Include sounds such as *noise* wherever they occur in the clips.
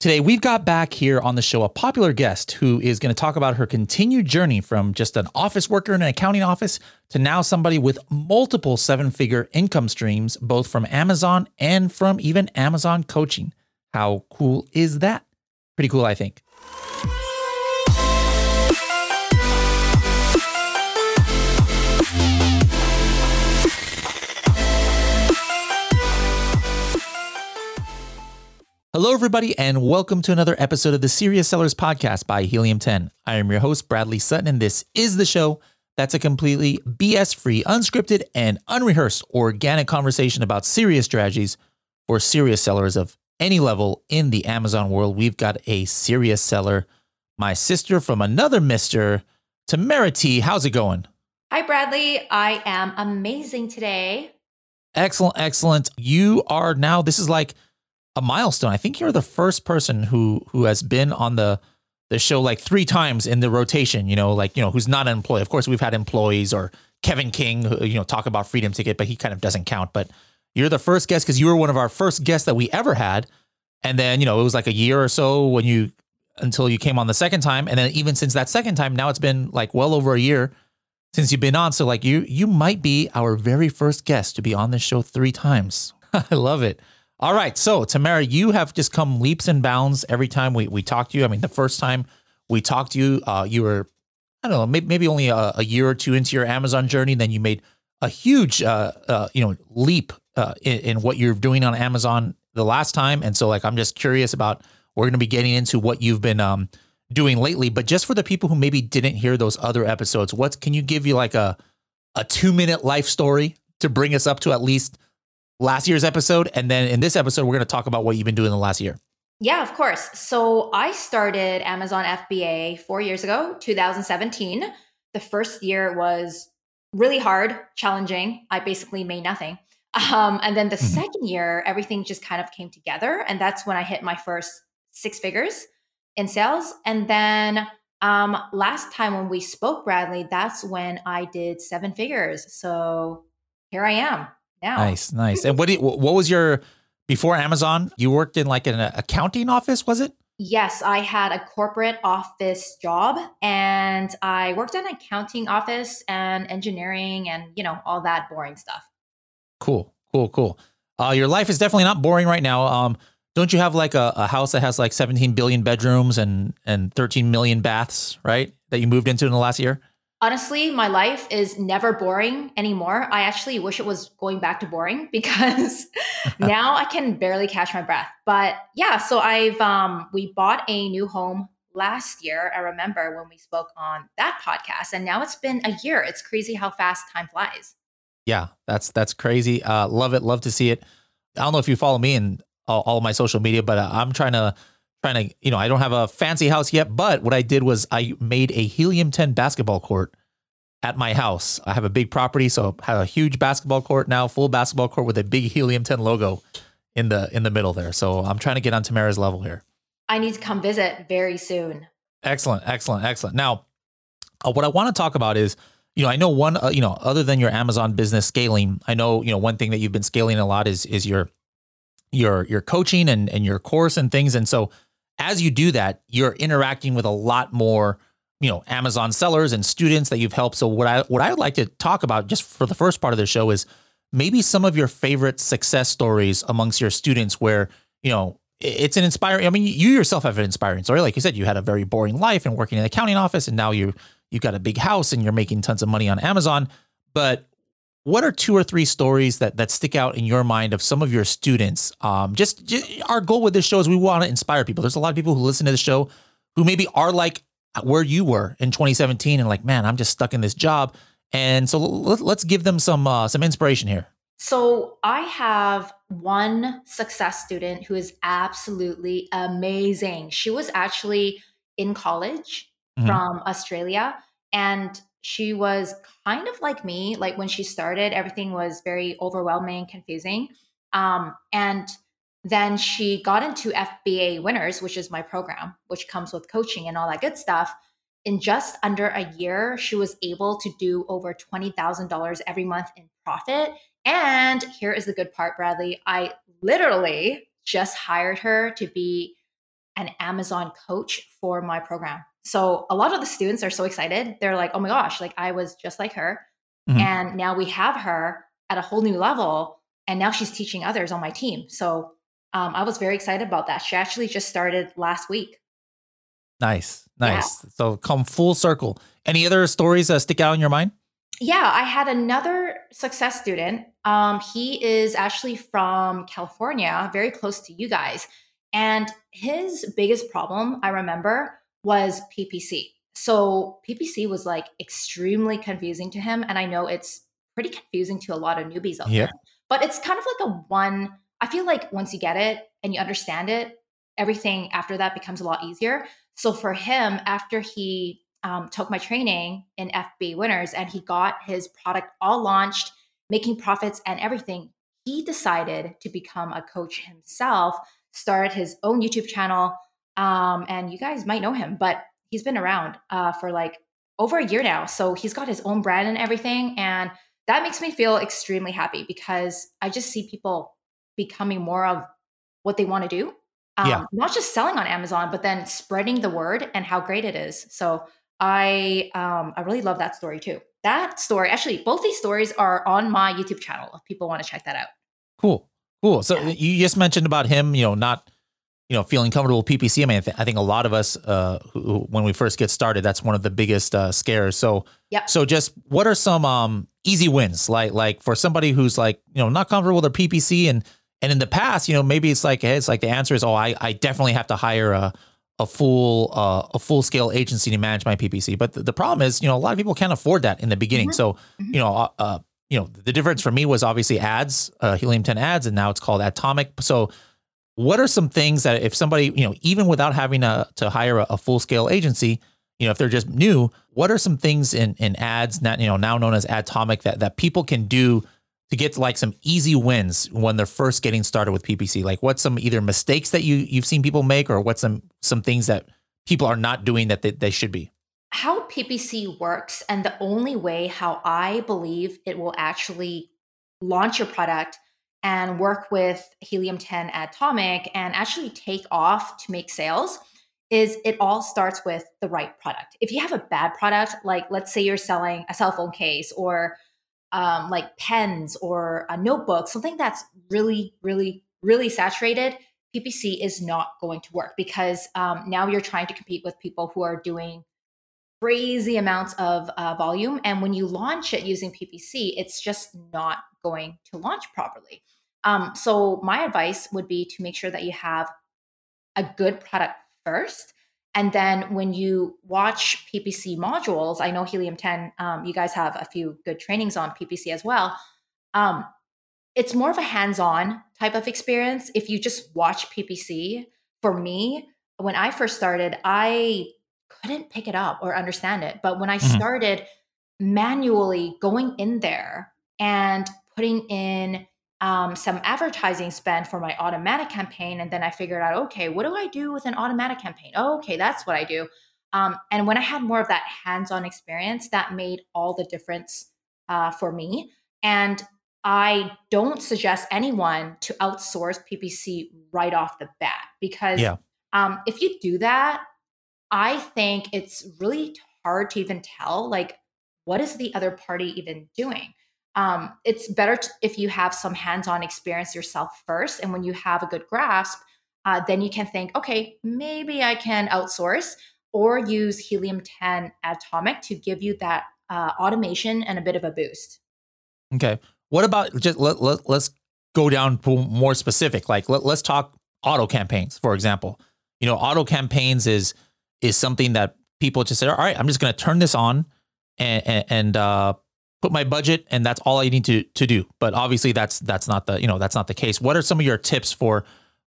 Today, we've got back here on the show a popular guest who is going to talk about her continued journey from just an office worker in an accounting office to now somebody with multiple seven figure income streams, both from Amazon and from even Amazon coaching. How cool is that? Pretty cool, I think. Hello, everybody, and welcome to another episode of the Serious Sellers Podcast by Helium 10. I am your host, Bradley Sutton, and this is the show that's a completely BS free, unscripted, and unrehearsed organic conversation about serious strategies for serious sellers of any level in the Amazon world. We've got a serious seller, my sister from another Mr. Tamara T. How's it going? Hi, Bradley. I am amazing today. Excellent, excellent. You are now, this is like, a milestone. I think you're the first person who who has been on the the show like three times in the rotation. You know, like you know who's not an employee. Of course, we've had employees or Kevin King, who, you know, talk about Freedom Ticket, but he kind of doesn't count. But you're the first guest because you were one of our first guests that we ever had. And then you know it was like a year or so when you until you came on the second time, and then even since that second time, now it's been like well over a year since you've been on. So like you you might be our very first guest to be on this show three times. *laughs* I love it. All right. So, Tamara, you have just come leaps and bounds every time we, we talk to you. I mean, the first time we talked to you, uh, you were, I don't know, maybe, maybe only a, a, year or two into your Amazon journey. Then you made a huge, uh, uh, you know, leap uh, in, in, what you're doing on Amazon the last time. And so, like, I'm just curious about, we're going to be getting into what you've been um, doing lately. But just for the people who maybe didn't hear those other episodes, what can you give you like a, a two minute life story to bring us up to at least last year's episode. And then in this episode, we're going to talk about what you've been doing the last year. Yeah, of course. So I started Amazon FBA four years ago, 2017. The first year was really hard, challenging. I basically made nothing. Um, and then the mm-hmm. second year, everything just kind of came together. And that's when I hit my first six figures in sales. And then um, last time when we spoke, Bradley, that's when I did seven figures. So here I am now. Nice, nice. And what did, what was your before Amazon? You worked in like an accounting office, was it? Yes, I had a corporate office job and I worked in an accounting office and engineering and, you know, all that boring stuff. Cool, cool, cool. Uh, your life is definitely not boring right now. Um, don't you have like a, a house that has like 17 billion bedrooms and, and 13 million baths, right? That you moved into in the last year? Honestly, my life is never boring anymore. I actually wish it was going back to boring *laughs* because *laughs* now I can barely catch my breath. But yeah, so I've um we bought a new home last year. I remember when we spoke on that podcast and now it's been a year. It's crazy how fast time flies. Yeah, that's that's crazy. Uh love it. Love to see it. I don't know if you follow me in all, all my social media, but uh, I'm trying to trying to, you know, I don't have a fancy house yet, but what I did was I made a helium 10 basketball court at my house. I have a big property, so I have a huge basketball court now, full basketball court with a big helium 10 logo in the in the middle there. So I'm trying to get on Tamara's level here. I need to come visit very soon. Excellent, excellent, excellent. Now, uh, what I want to talk about is, you know, I know one, uh, you know, other than your Amazon business scaling, I know, you know, one thing that you've been scaling a lot is is your your your coaching and and your course and things. And so as you do that, you're interacting with a lot more, you know, Amazon sellers and students that you've helped. So what I what I would like to talk about just for the first part of the show is maybe some of your favorite success stories amongst your students where, you know, it's an inspiring I mean, you yourself have an inspiring story. Like you said, you had a very boring life and working in an accounting office and now you you've got a big house and you're making tons of money on Amazon. But what are two or three stories that that stick out in your mind of some of your students? Um, just, just our goal with this show is we want to inspire people. There's a lot of people who listen to the show who maybe are like where you were in 2017 and like, man, I'm just stuck in this job. And so let, us give them some uh, some inspiration here. So I have one success student who is absolutely amazing. She was actually in college mm-hmm. from Australia and she was kind of like me. Like when she started, everything was very overwhelming, confusing. Um, and then she got into FBA Winners, which is my program, which comes with coaching and all that good stuff. In just under a year, she was able to do over $20,000 every month in profit. And here is the good part, Bradley. I literally just hired her to be an Amazon coach for my program. So a lot of the students are so excited. They're like, oh my gosh, like I was just like her. Mm-hmm. And now we have her at a whole new level. And now she's teaching others on my team. So um, I was very excited about that. She actually just started last week. Nice. Nice. Yeah. So come full circle. Any other stories that stick out in your mind? Yeah, I had another success student. Um, he is actually from California, very close to you guys. And his biggest problem, I remember, was PPC. So PPC was like extremely confusing to him. And I know it's pretty confusing to a lot of newbies out yep. there. But it's kind of like a one, I feel like once you get it and you understand it, everything after that becomes a lot easier. So for him, after he um, took my training in FBA Winners and he got his product all launched, making profits and everything, he decided to become a coach himself, started his own YouTube channel. Um, and you guys might know him, but he's been around uh, for like over a year now. So he's got his own brand and everything. And that makes me feel extremely happy because I just see people becoming more of what they want to do. Um, yeah. Not just selling on Amazon, but then spreading the word and how great it is. So I um, I really love that story too. That story, actually, both these stories are on my YouTube channel. If people want to check that out. Cool, cool. So yeah. you just mentioned about him, you know, not you know feeling comfortable with PPC. I mean, I, th- I think a lot of us, uh, who, when we first get started, that's one of the biggest uh, scares. So, yeah. So, just what are some um, easy wins, like like for somebody who's like you know not comfortable with their PPC and and in the past, you know, maybe it's like hey, it's like the answer is oh, I I definitely have to hire a a full uh, a full scale agency to manage my PPC. But the, the, problem is, you know, a lot of people can't afford that in the beginning. Mm-hmm. So, mm-hmm. you know, uh, uh, you know, the difference for me was obviously ads, uh, Helium 10 ads, and now it's called Atomic. So, what are some things that if somebody, you know, even without having a, to hire a, a full scale agency, you know, if they're just new, what are some things in in ads, not you know, now known as Atomic, that that people can do to get like some easy wins when they're first getting started with PPC? Like what's some either mistakes that you you've seen people make or what's some some things that people are not doing that they, they should be? How PPC works and the only way how I believe it will actually launch your product and work with Helium 10 Atomic and actually take off to make sales is it all starts with the right product. If you have a bad product, like let's say you're selling a cell phone case or um, like pens or a notebook, something that's really, really, really saturated, PPC is not going to work because um, now you're trying to compete with people who are doing crazy amounts of uh, volume. And when you launch it using PPC, it's just not going to launch properly. Um, so, my advice would be to make sure that you have a good product first and then when you watch PPC modules, I know Helium 10, um, you guys have a few good trainings on PPC as well. Um, it's more of a hands on type of experience. If you just watch PPC, for me, when I first started, I couldn't pick it up or understand it. But when I mm-hmm. started manually going in there and putting in um, some advertising spend for my automatic campaign. And then I figured out, okay, what do I do with an automatic campaign? Oh, okay, that's what I do. Um, and when I had more of that hands on experience, that made all the difference uh, for me. And I don't suggest anyone to outsource PPC right off the bat because yeah. um, if you do that, I think it's really hard to even tell like what is the other party even doing? Um, it's better to, if you have some hands-on experience yourself first and when you have a good grasp uh, then you can think okay maybe i can outsource or use helium 10 atomic to give you that uh, automation and a bit of a boost. Okay. What about just let, let, let's go down more specific like let, let's talk auto campaigns for example. You know auto campaigns is is something that people just say all right i'm just going to turn this on and and, and uh, put my budget and that's all I need to to do. But obviously that's that's not the, you know, that's not the case. What are some of your tips for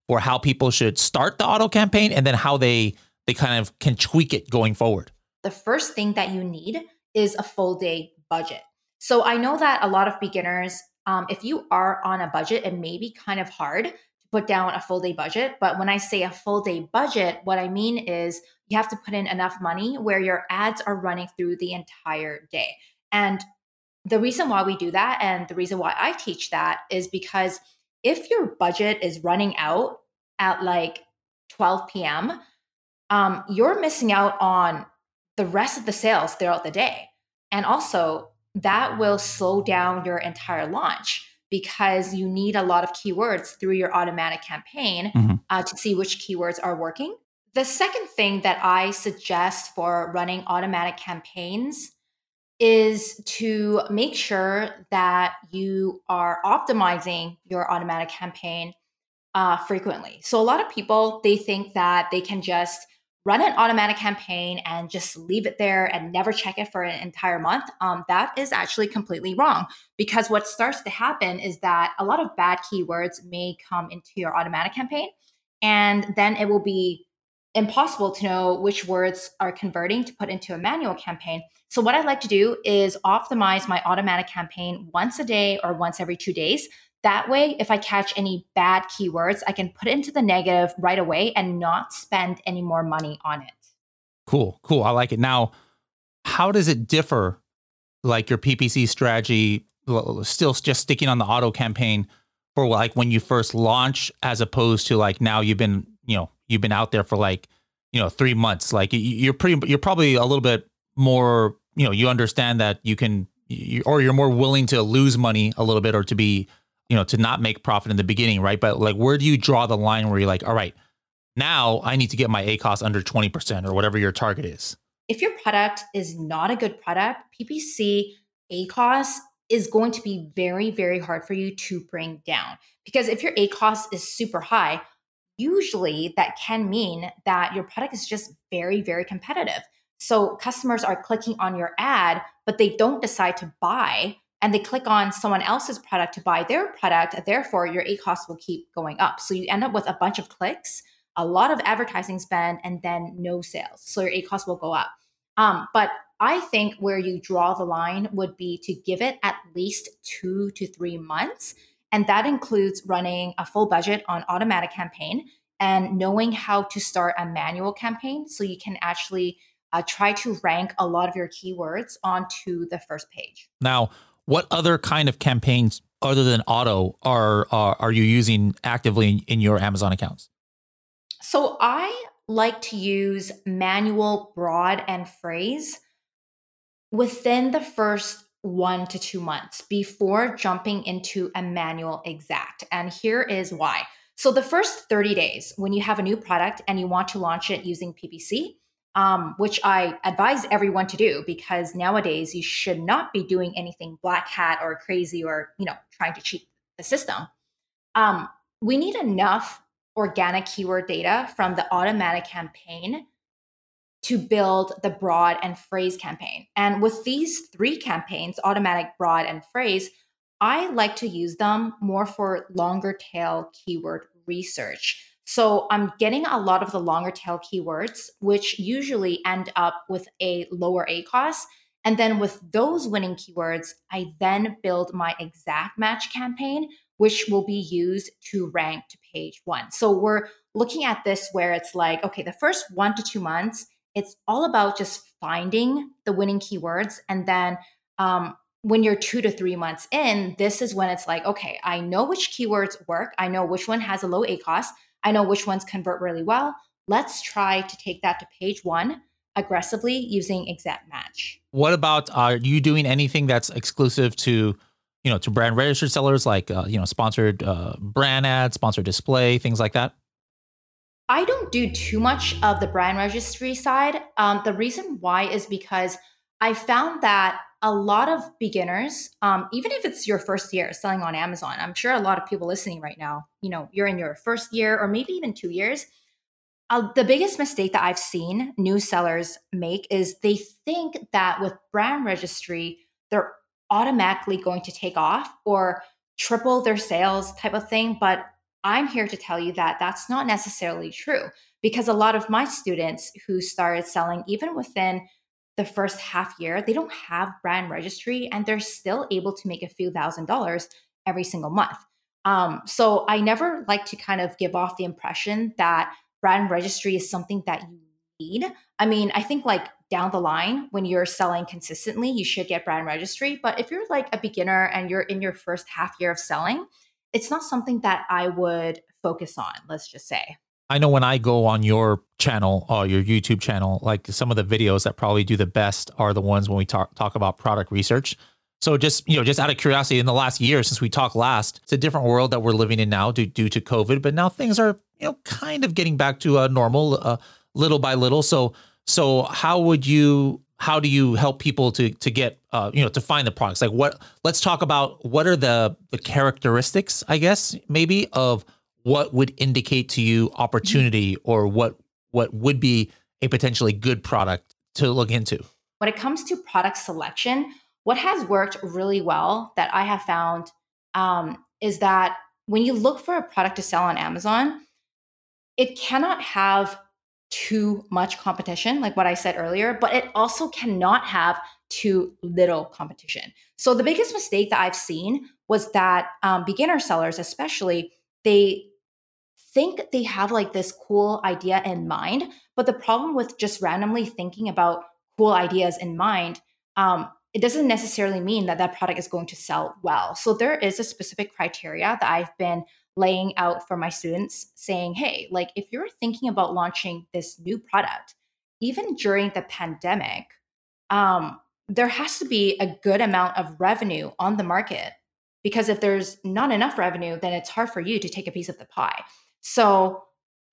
for how people should start the auto campaign and then how they they kind of can tweak it going forward? The first thing that you need is a full day budget. So I know that a lot of beginners um, if you are on a budget, it may be kind of hard to put down a full day budget. But when I say a full day budget, what I mean is you have to put in enough money where your ads are running through the entire day. And the reason why we do that and the reason why I teach that is because if your budget is running out at like 12 p.m., um, you're missing out on the rest of the sales throughout the day. And also, that will slow down your entire launch because you need a lot of keywords through your automatic campaign mm-hmm. uh, to see which keywords are working. The second thing that I suggest for running automatic campaigns is to make sure that you are optimizing your automatic campaign uh, frequently. So a lot of people they think that they can just run an automatic campaign and just leave it there and never check it for an entire month. Um, that is actually completely wrong because what starts to happen is that a lot of bad keywords may come into your automatic campaign, and then it will be impossible to know which words are converting to put into a manual campaign. So, what I like to do is optimize my automatic campaign once a day or once every two days. That way, if I catch any bad keywords, I can put it into the negative right away and not spend any more money on it. Cool, cool. I like it. Now, how does it differ, like your PPC strategy, still just sticking on the auto campaign for like when you first launch, as opposed to like now you've been, you know, you've been out there for like you know three months like you're pretty you're probably a little bit more you know you understand that you can you, or you're more willing to lose money a little bit or to be you know to not make profit in the beginning right? But like where do you draw the line where you're like all right now i need to get my acos under 20% or whatever your target is if your product is not a good product ppc acos is going to be very very hard for you to bring down. Because if your acos is super high usually that can mean that your product is just very, very competitive. So customers are clicking on your ad, but they don't decide to buy and they click on someone else's product to buy their product. Therefore, your ACOS will keep going up. So you end up with a bunch of clicks, a lot of advertising spend, and then no sales. So your ACOS will go up. Um, but I think where you draw the line would be to give it at least two to three months and that includes running a full budget on automatic campaign and knowing how to start a manual campaign so you can actually uh, try to rank a lot of your keywords onto the first page. Now, what other kind of campaigns other than auto are are, are you using actively in, in your Amazon accounts? So I like to use manual broad and phrase within the first one to two months before jumping into a manual exact. And here is why. So, the first 30 days, when you have a new product and you want to launch it using PPC, um, which I advise everyone to do because nowadays you should not be doing anything black hat or crazy or you know trying to cheat the system. Um, we need enough organic keyword data from the automatic campaign to build the broad and phrase campaign. And with these three campaigns, automatic, broad, and phrase, I like to use them more for longer tail keyword research. So I'm getting a lot of the longer tail keywords, which usually end up with a lower ACOS. And then with those winning keywords, I then build my exact match campaign, which will be used to rank to page one. So we're looking at this where it's like, okay, the first one to two months, it's all about just finding the winning keywords. And then um, when you're two to three months in, this is when it's like, okay, I know which keywords work. I know which one has a low ACOS. I know which ones convert really well. Let's try to take that to page one aggressively using exact match. What about are you doing anything that's exclusive to, you know, to brand registered sellers like uh, you know, sponsored uh, brand ads, sponsored display, things like that? I don't do too much of the brand registry side. Um, the reason why is because I found that a lot of beginners, um, even if it's your first year selling on Amazon, I'm sure a lot of people listening right now, you know, you're in your first year or maybe even two years. Uh, the biggest mistake that I've seen new sellers make is they think that with brand registry, they're automatically going to take off or triple their sales type of thing. But I'm here to tell you that that's not necessarily true because a lot of my students who started selling even within the first half year, they don't have brand registry and they're still able to make a few thousand dollars every single month. Um, so I never like to kind of give off the impression that brand registry is something that you need. I mean, I think like down the line when you're selling consistently, you should get brand registry. But if you're like a beginner and you're in your first half year of selling, it's not something that I would focus on, let's just say. I know when I go on your channel or uh, your YouTube channel, like some of the videos that probably do the best are the ones when we talk talk about product research. So just you know, just out of curiosity, in the last year since we talked last, it's a different world that we're living in now due, due to COVID. But now things are you know kind of getting back to a normal, uh, little by little. So so how would you how do you help people to to get uh, you know to find the products? Like what? Let's talk about what are the the characteristics, I guess, maybe of what would indicate to you opportunity or what what would be a potentially good product to look into? When it comes to product selection, what has worked really well that I have found um, is that when you look for a product to sell on Amazon, it cannot have too much competition, like what I said earlier, but it also cannot have too little competition. So the biggest mistake that I've seen was that um, beginner sellers, especially, they think they have like this cool idea in mind. But the problem with just randomly thinking about cool ideas in mind, um, it doesn't necessarily mean that that product is going to sell well. So there is a specific criteria that I've been laying out for my students saying, hey, like if you're thinking about launching this new product, even during the pandemic, um, there has to be a good amount of revenue on the market because if there's not enough revenue, then it's hard for you to take a piece of the pie. So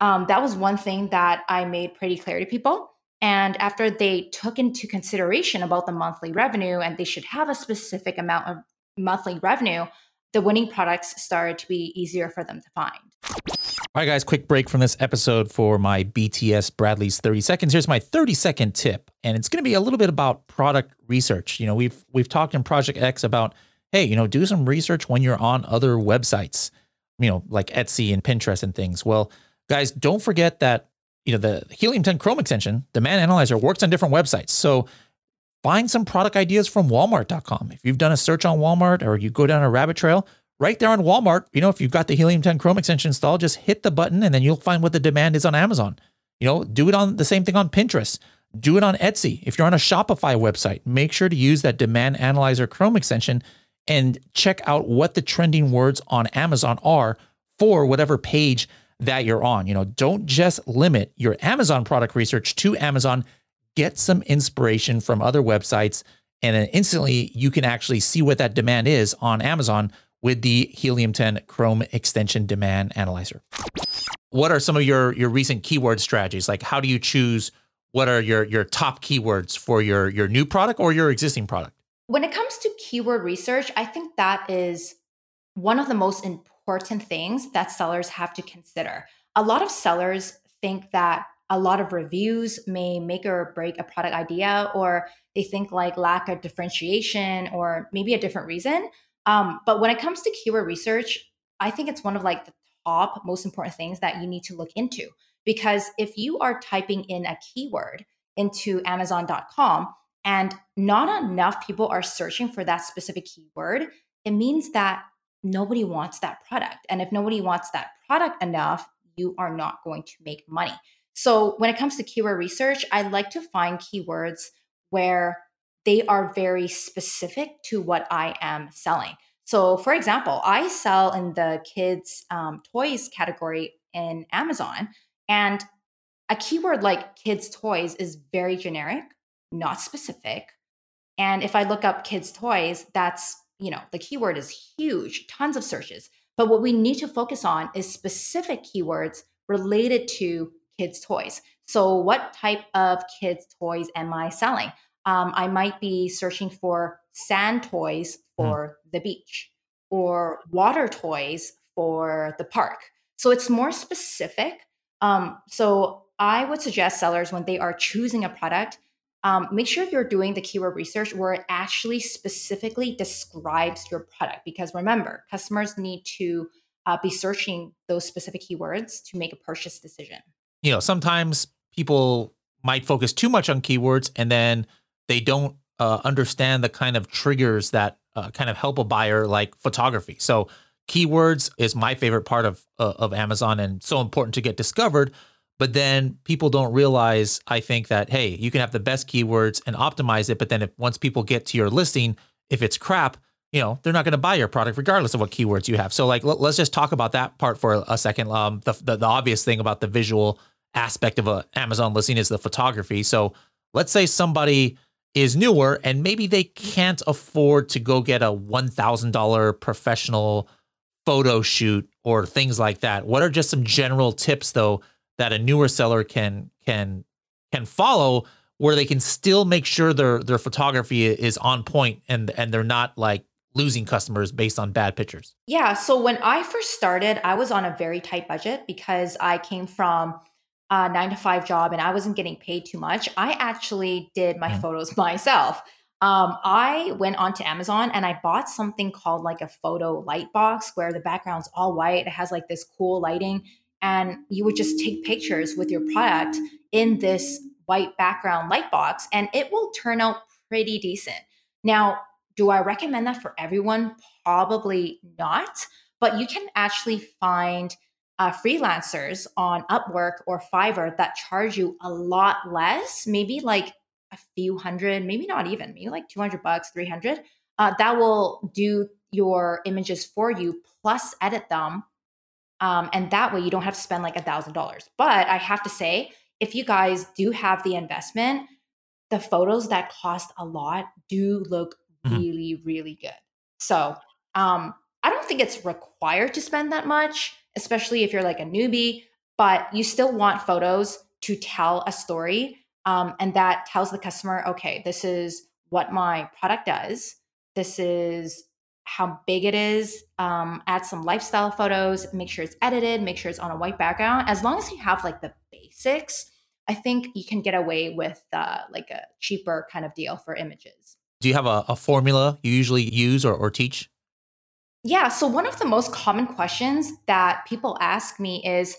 um, that was one thing that I made pretty clear to people. And after they took into consideration about the monthly revenue and they should have a specific amount of monthly revenue, the winning products started to be easier for them to find. All right, guys, quick break from this episode for my BTS Bradley's 30 seconds. Here's my 30 second tip, and it's going to be a little bit about product research. You know, we've we've talked in Project X about, hey, you know, do some research when you're on other websites you know, like Etsy and Pinterest and things. Well, guys, don't forget that, you know, the Helium 10 Chrome extension, the Demand Analyzer works on different websites. So find some product ideas from walmart.com. If you've done a search on Walmart or you go down a rabbit trail, right there on Walmart, you know, if you've got the Helium 10 Chrome extension installed, just hit the button and then you'll find what the demand is on Amazon. You know, do it on the same thing on Pinterest. Do it on Etsy. If you're on a Shopify website, make sure to use that Demand Analyzer Chrome extension and check out what the trending words on Amazon are for whatever page that you're on. You know, don't just limit your Amazon product research to Amazon. Get some inspiration from other websites, and then instantly you can actually see what that demand is on Amazon with the Helium 10 Chrome extension demand analyzer. What are some of your your recent keyword strategies? Like how do you choose what are your your top keywords for your your new product or your existing product? When it comes to keyword research, I think that is one of the most important things that sellers have to consider. A lot of sellers think that a lot of reviews may make or break a product idea, or they think like lack of differentiation or maybe a different reason. Um, but when it comes to keyword research, I think it's one of like the top most important things that you need to look into because if you are typing in a keyword into Amazon.com, and not enough people are searching for that specific keyword, it means that nobody wants that product. And if nobody wants that product enough, you are not going to make money. So when it comes to keyword research, I like to find keywords where they are very specific to what I am selling. So, for example, I sell in the kids' um, toys category in Amazon, and a keyword like kids' toys is very generic not specific. And if I look up kids' toys, that's, you know, the keyword is huge, tons of searches. But what we need to focus on is specific keywords related to kids' toys. So, what type of kids' toys am I selling? Um, I might be searching for sand toys hmm. for mm. the beach or water toys for the park. So, it's more specific. Um, so, I would suggest sellers when they are choosing a product, um, make sure you're doing the keyword research where it actually specifically describes your product. Because remember, customers need to uh, be searching those specific keywords to make a purchase decision. You know, sometimes people might focus too much on keywords and then they don't uh, understand the kind of triggers that uh, kind of help a buyer, like photography. So, keywords is my favorite part of uh, of Amazon and so important to get discovered but then people don't realize, I think that, hey, you can have the best keywords and optimize it. But then if once people get to your listing, if it's crap, you know they're not going to buy your product regardless of what keywords you have. So like let, us just talk about that part for a second. Um, the, the the obvious thing about the visual aspect of a Amazon listing is the photography. So let's say somebody is newer and maybe they can't afford to go get a $1000 professional photo shoot or things like that. What are just some general tips though that a newer seller can can can follow where they can still make sure their their photography is on point and and they're not like losing customers based on bad pictures? Yeah, so when I first started, I was on a very tight budget because I came from a 9 to 5 job and I wasn't getting paid too much. I actually did my mm. photos *laughs* myself. Um, I went onto Amazon and I bought something called like a photo light box where the background's all white. It has like this cool lighting, and you would just take pictures with your product in this white background light box and it will turn out pretty decent. Now, do I recommend that for everyone? Probably not, but you can actually find uh, freelancers on Upwork or Fiverr that charge you a lot less, maybe like a few hundred, maybe not even, maybe like 200 bucks, 300, uh, that will do your images for you plus edit them. Um, and that way you don't have to spend like a thousand dollars. But I have to say, if you guys do have the investment, the photos that cost a lot do look mm-hmm. really, really good. So um, I don't think it's required to spend that much, especially if you're like a newbie, but you still want photos to tell a story. Um, and that tells the customer, okay, this is what my product does. This is how big it is. Um, add some lifestyle photos, make sure it's edited, make sure it's on a white background. As long as you have like the basics, I think you can get away with uh, like a cheaper kind of deal for images. Do you have a, a formula you usually use or, or teach? Yeah. So, one of the most common questions that people ask me is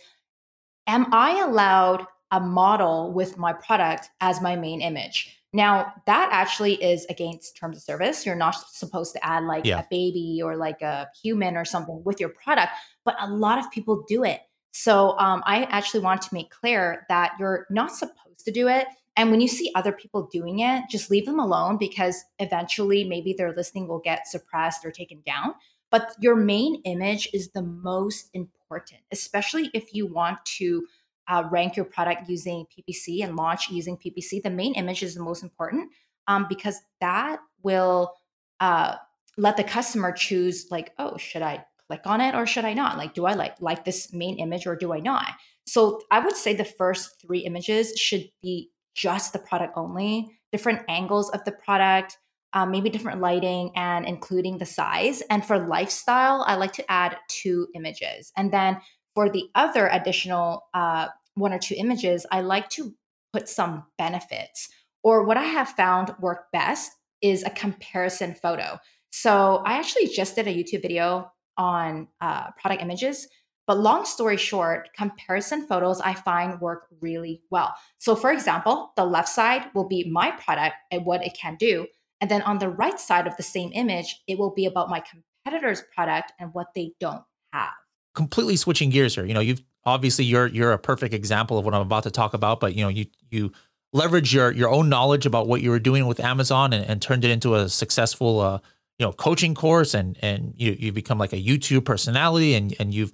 Am I allowed a model with my product as my main image? Now, that actually is against terms of service. You're not supposed to add like yeah. a baby or like a human or something with your product, but a lot of people do it. So, um, I actually want to make clear that you're not supposed to do it. And when you see other people doing it, just leave them alone because eventually maybe their listing will get suppressed or taken down. But your main image is the most important, especially if you want to uh, rank your product using PPC and launch using PPC. The main image is the most important um, because that will uh, let the customer choose, like, oh, should I click on it or should I not? Like, do I like like this main image or do I not? So I would say the first three images should be just the product only, different angles of the product, um, maybe different lighting, and including the size. And for lifestyle, I like to add two images. And then for the other additional uh, one or two images, I like to put some benefits. Or what I have found work best is a comparison photo. So I actually just did a YouTube video on uh, product images but long story short, comparison photos I find work really well. So, for example, the left side will be my product and what it can do. And then on the right side of the same image, it will be about my competitor's product and what they don't have. Completely switching gears here. You know, you've obviously you're you're a perfect example of what I'm about to talk about, but you know, you you leverage your your own knowledge about what you were doing with Amazon and, and turned it into a successful uh, you know coaching course and and you you become like a YouTube personality and and you've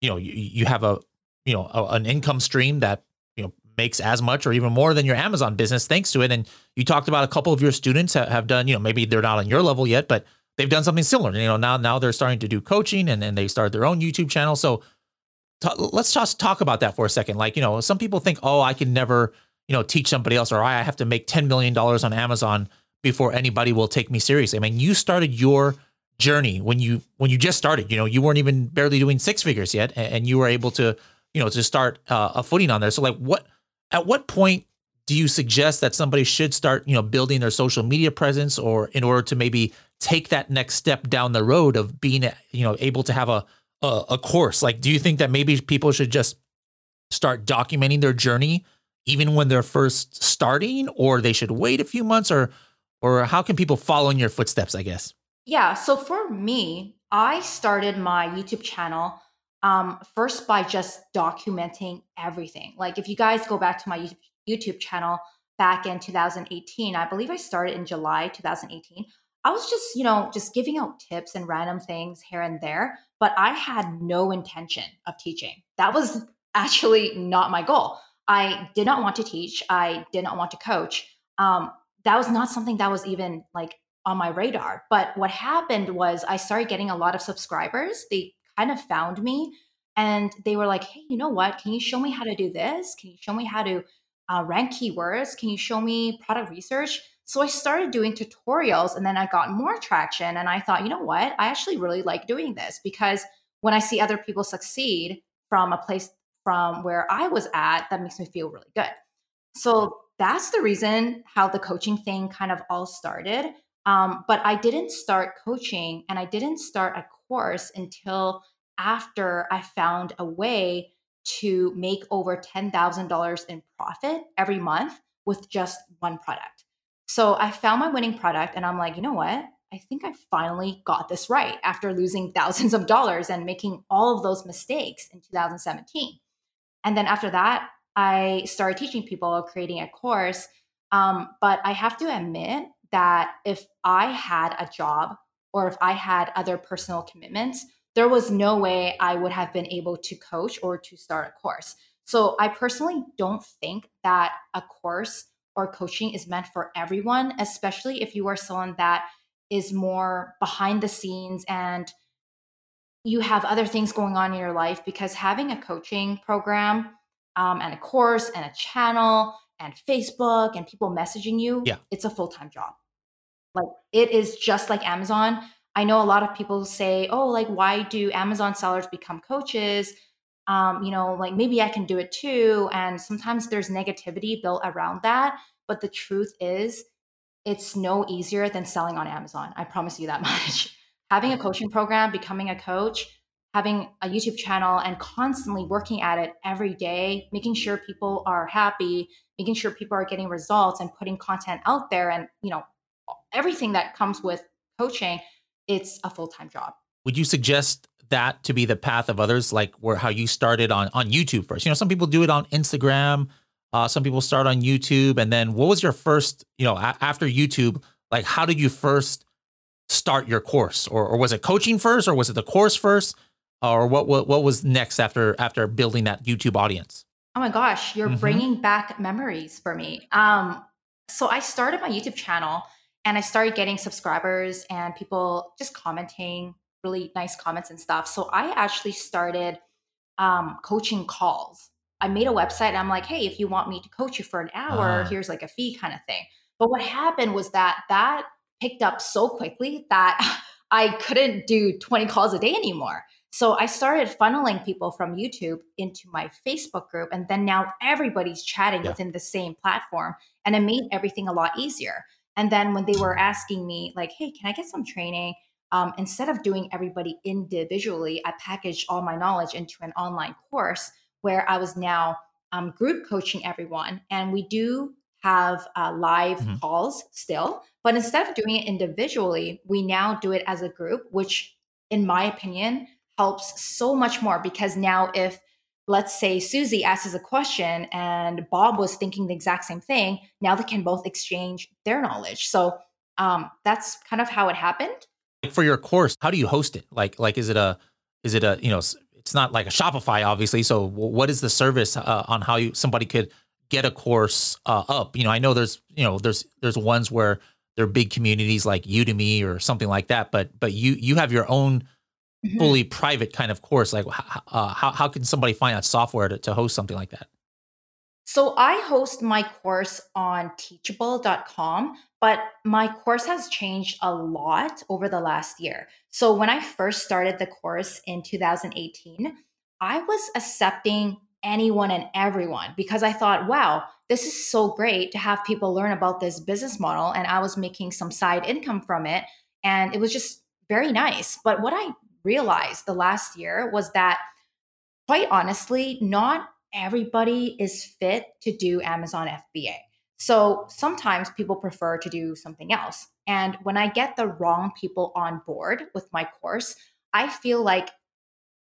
you know you, you have a you know a, an income stream that you know makes as much or even more than your Amazon business thanks to it. And you talked about a couple of your students have, have done you know maybe they're not on your level yet, but they've done something similar. You know now now they're starting to do coaching and and they start their own YouTube channel. So t- let's just talk about that for a second. Like you know some people think oh I can never you know teach somebody else or I have to make ten million dollars on Amazon before anybody will take me seriously. I mean you started your journey when you when you just started you know you weren't even barely doing six figures yet and you were able to you know to start uh, a footing on there. So like what at what point do you suggest that somebody should start you know building their social media presence or in order to maybe take that next step down the road of being you know able to have a a, a course? Like do you think that maybe people should just start documenting their journey even when they're first starting or they should wait a few months or or how can people follow in your footsteps i guess yeah. So for me, I started my YouTube channel um, first by just documenting everything. Like if you guys go back to my YouTube channel back in 2018, I believe I started in July 2018. I was just, you know, just giving out tips and random things here and there, but I had no intention of teaching. That was actually not my goal. I did not want to teach. I did not want to coach. Um, that was not something that was even like on my radar. But what happened was I started getting a lot of subscribers. They kind of found me and they were like, hey, you know what? Can you show me how to do this? Can you show me how to uh, rank keywords? Can you show me product research? So I started doing tutorials and then I got more traction. And I thought, you know what? I actually really like doing this because when I see other people succeed from a place from where I was at, that makes me feel really good. So that's the reason how the coaching thing kind of all started. Um, but I didn't start coaching and I didn't start a course until after I found a way to make over $10,000 in profit every month with just one product. So I found my winning product and I'm like, you know what? I think I finally got this right after losing *laughs* thousands of dollars and making all of those mistakes in 2017. And then after that, I started teaching people, creating a course. Um, but I have to admit that if I had a job or if I had other personal commitments, there was no way I would have been able to coach or to start a course. So I personally don't think that a course or coaching is meant for everyone, especially if you are someone that is more behind the scenes and you have other things going on in your life because having a coaching program um, and a course and a channel and Facebook and people messaging you, yeah. it's a full time job. Like it is just like Amazon. I know a lot of people say, oh, like, why do Amazon sellers become coaches? Um, you know, like maybe I can do it too. And sometimes there's negativity built around that. But the truth is, it's no easier than selling on Amazon. I promise you that *laughs* much. Having a coaching program, becoming a coach, having a YouTube channel, and constantly working at it every day, making sure people are happy, making sure people are getting results, and putting content out there, and you know, everything that comes with coaching it's a full-time job. Would you suggest that to be the path of others, like where how you started on on YouTube first? You know, some people do it on Instagram. Uh, some people start on YouTube, and then what was your first? You know, a- after YouTube, like how did you first start your course, or or was it coaching first, or was it the course first, or what what what was next after after building that YouTube audience? Oh my gosh, you're mm-hmm. bringing back memories for me. Um, so I started my YouTube channel and I started getting subscribers and people just commenting really nice comments and stuff. So I actually started um, coaching calls. I made a website and I'm like, hey, if you want me to coach you for an hour, uh. here's like a fee kind of thing. But what happened was that that picked up so quickly that *laughs* I couldn't do 20 calls a day anymore. So I started funneling people from YouTube into my Facebook group. And then now everybody's chatting yeah. within the same platform. And it made everything a lot easier. And then when they were asking me, like, hey, can I get some training? Um, instead of doing everybody individually, I packaged all my knowledge into an online course where I was now um, group coaching everyone. And we do have uh, live mm-hmm. calls still, but instead of doing it individually, we now do it as a group, which, in my opinion, helps so much more because now if let's say Susie asks a question and Bob was thinking the exact same thing. Now they can both exchange their knowledge. So um, that's kind of how it happened. For your course, how do you host it? Like, like is it a, is it a, you know, it's not like a Shopify, obviously. So what is the service uh, on how you somebody could get a course uh, up? You know, I know there's, you know, there's there's ones where there are big communities like Udemy or something like that, but but you you have your own mm-hmm. fully private kind of course like uh, how, how can somebody find that software to, to host something like that? So i host my course on teachable.com but my course has changed a lot over the last year. So when i first started the course in 2018 i was accepting anyone and everyone because i thought wow this is so great to have people learn about this business model and i was making some side income from it and it was just very nice. But what i realized the last year was that, quite honestly, not everybody is fit to do Amazon FBA. So sometimes people prefer to do something else. And when I get the wrong people on board with my course, I feel like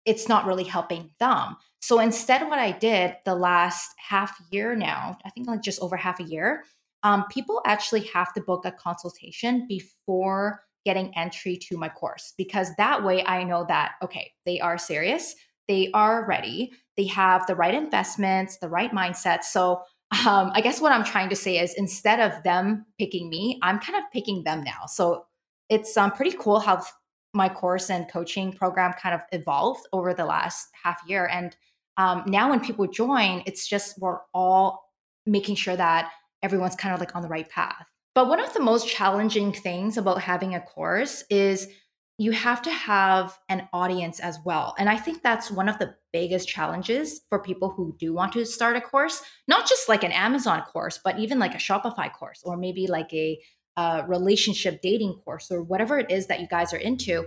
it's not really helping them. So instead, what I did the last half year now, I think like just over half a year, um, people actually have to book a consultation before getting entry to my course because that way I know that, okay, they are serious, they are ready, they have the right investments, the right mindset. So um, I guess what I'm trying to say is instead of them picking me, I'm kind of picking them now. So it's um, pretty cool how my course and coaching program kind of evolved over the last half year. And um, now when people join, it's just we're all making sure that everyone's kind of like on the right path. But one of the most challenging things about having a course is you have to have an audience as well. And I think that's one of the biggest challenges for people who do want to start a course, not just like an Amazon course, but even like a Shopify course or maybe like a, a relationship dating course or whatever it is that you guys are into.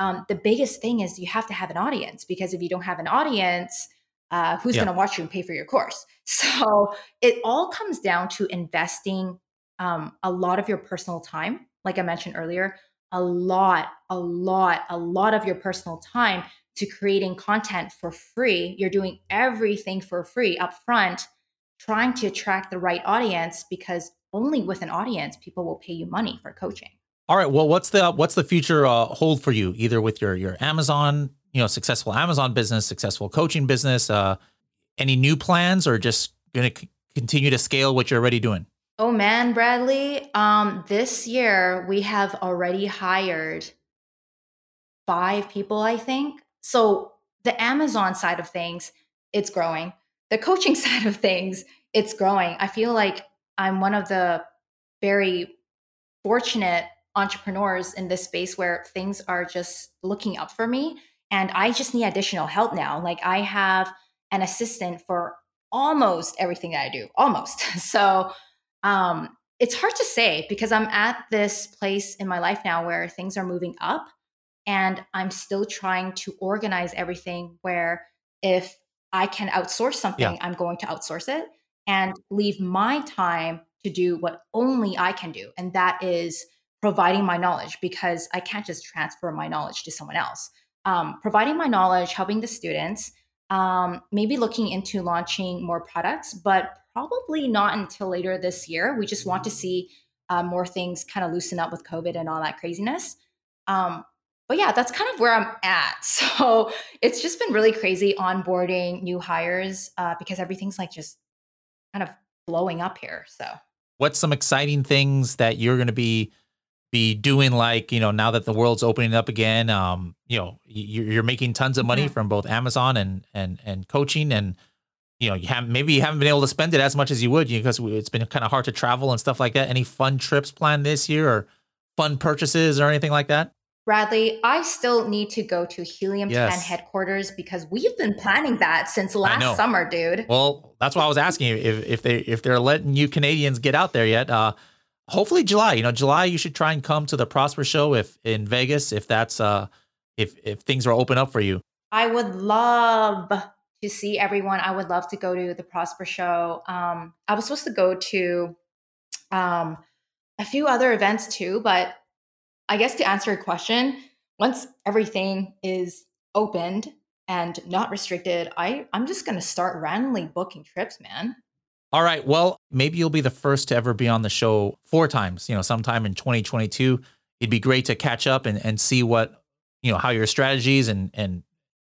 Um, the biggest thing is you have to have an audience because if you don't have an audience, uh, who's yeah. going to watch you and pay for your course? *laughs* So it all comes down to investing um, a lot of your personal time, like I mentioned earlier, a lot, a lot, a lot of your personal time to creating content for free. You're doing everything for free up front, trying to attract the right audience because only with an audience people will pay you money for coaching. All right. Well, what's the what's the future uh, hold for you? Either with your your Amazon, you know, successful Amazon business, successful coaching business. Uh, any new plans, or just going to c- continue to scale what you're already doing? Oh man, Bradley. Um, this year we have already hired five people, I think. So the Amazon side of things, it's growing. The coaching *laughs* side of things, it's growing. I feel like I'm one of the very fortunate entrepreneurs in this space where things are just looking up for me. And I just need additional help now. Like I have an assistant for almost everything that I do, almost. *laughs* So um, it's hard to say because I'm at this place in my life now where things are moving up and I'm still trying to organize everything where if I can outsource something, yeah. I'm going to outsource it and leave my time to do what only I can do. And that is providing my knowledge because I can't just transfer my knowledge to someone else. Um, providing my knowledge, helping the students, um, maybe looking into launching more products, but probably not until later this year. We just want to see uh, more things kind of loosen up with COVID and all that craziness. Um, but yeah, that's kind of where I'm at. *laughs* So it's just been really crazy onboarding new hires uh, because everything's like just kind of blowing up here. So, what's some exciting things that you're going to be be doing? Like you know, now that the world's opening up again, um, you know, you're, making tons of money mm-hmm. from both Amazon and and and coaching and you know, you have maybe you haven't been able to spend it as much as you would because it's been kind of hard to travel and stuff like that. Any fun trips planned this year or fun purchases or anything like that? Bradley, I still need to go to Helium yes. 10 headquarters because we've been planning that since last summer, dude. Well, that's why I was asking you if, if they if they're letting you Canadians get out there yet. Uh hopefully July. You know, July you should try and come to the Prosper show if in Vegas if that's uh if if things are open up for you. I would love to see everyone. I would love to go to the Prosper Show. Um, I was supposed to go to um, a few other events too, but I guess to answer your question, once everything is opened and not restricted, I I'm just gonna start randomly booking trips, man. All right. Well, maybe you'll be the first to ever be on the show four times. You know, sometime in 2022. It'd be great to catch up and, and see what you know how your strategies and and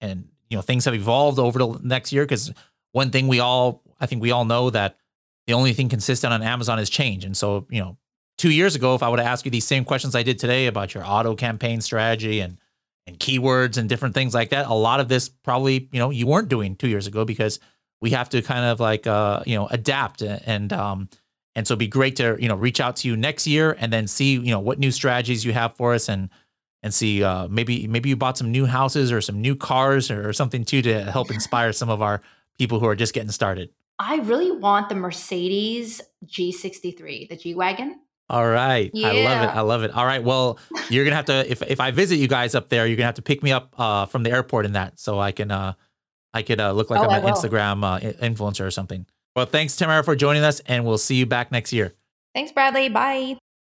and you know things have evolved over the next year because one thing we all I think we all know that the only thing consistent on Amazon is change. And so, you know, two years ago, if I would have asked you these same questions I did today about your auto campaign strategy and and keywords and different things like that, a lot of this probably, you know, you weren't doing two years ago because we have to kind of like uh, you know, adapt and um and so it'd be great to, you know, reach out to you next year and then see, you know, what new strategies you have for us and and see uh, maybe maybe you bought some new houses or some new cars or, or something too to help inspire some of our people who are just getting started. I really want the Mercedes G63, the G wagon. All right. Yeah. I love it. I love it. All right. Well, you're gonna have to if if I visit you guys up there, you're gonna have to pick me up uh, from the airport in that so I can uh I could uh, look like oh, I'm an Instagram uh, influencer or something. Well, thanks Tamara for joining us and we'll see you back next year. Thanks Bradley. Bye.